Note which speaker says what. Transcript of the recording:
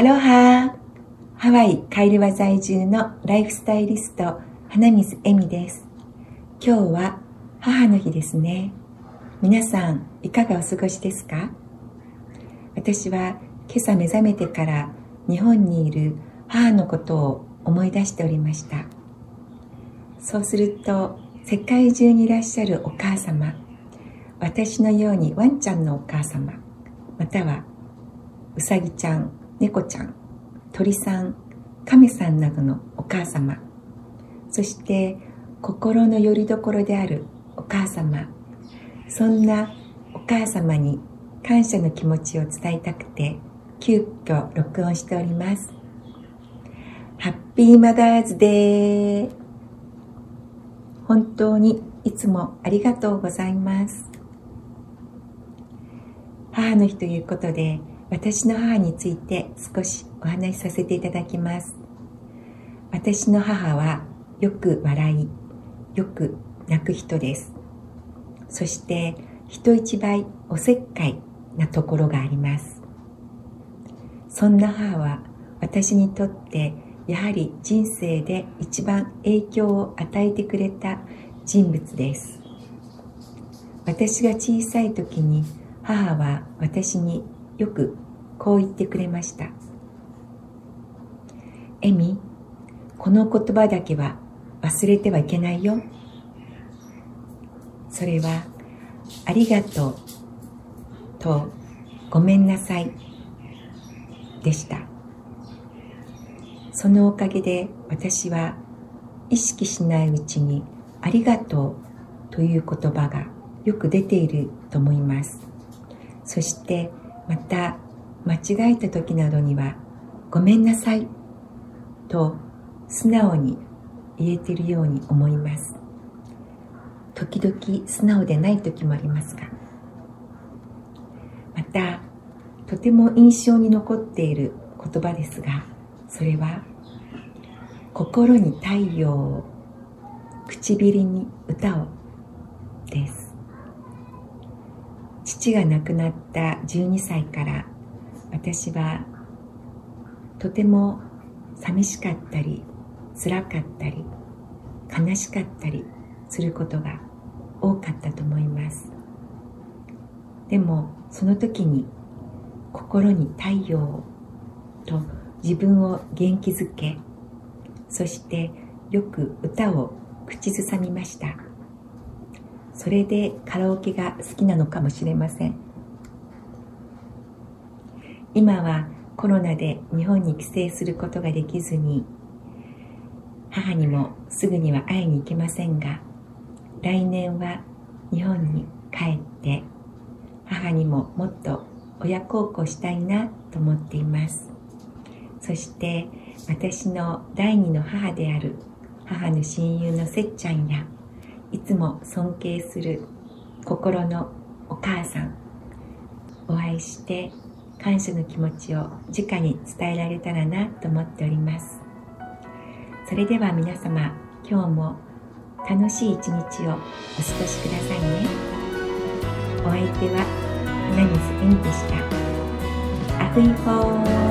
Speaker 1: アロハハワイカイルワ在住のライフスタイリスト花水恵美です。今日は母の日ですね。皆さんいかがお過ごしですか？私は今朝目覚めてから日本にいる母のことを思い出しておりました。そうすると世界中にいらっしゃるお母様私のようにワンちゃんのお母様またはうさぎちゃん猫ちゃん鳥さん亀さんなどのお母様そして心の拠り所であるお母様そんなお母様に感謝の気持ちを伝えたくて急遽録音しております。ハッピーマダーズデー。本当にいつもありがとうございます。母の日ということで私の母について少しお話しさせていただきます。私の母はよく笑いよく泣く人です。そして人一倍おせっかいなところがあります。そんな母は私にとってやはり人生で一番影響を与えてくれた人物です。私が小さい時に母は私によくこう言ってくれました「エミこの言葉だけは忘れてはいけないよ」それは「ありがとう」と「ごめんなさい」でした。そのおかげで私は意識しないうちに「ありがとう」という言葉がよく出ていると思います。そしてまた間違えた時などには「ごめんなさい」と素直に言えているように思います。時々素直でない時もありますが。またとても印象に残っている言葉ですがそれは「心に太陽を唇に歌を」です。父が亡くなった12歳から私はとても寂しかったり辛かったり悲しかったりすることが多かったと思います。でもその時に心に太陽と自分を元気づけそしてよく歌を口ずさみました。それでカラオケが好きなのかもしれません。今はコロナで日本に帰省することができずに母にもすぐには会いに行けませんが来年は日本に帰って母にももっと親孝行したいなと思っています。そして私の第二の母である母の親友のせっちゃんやいつも尊敬する心のお母さんお会いして感謝の気持ちを直に伝えられたらなと思っております。それでは皆様今日も楽しい一日をお過ごしくださいね。お相手は花水恵美でした。アフイフォー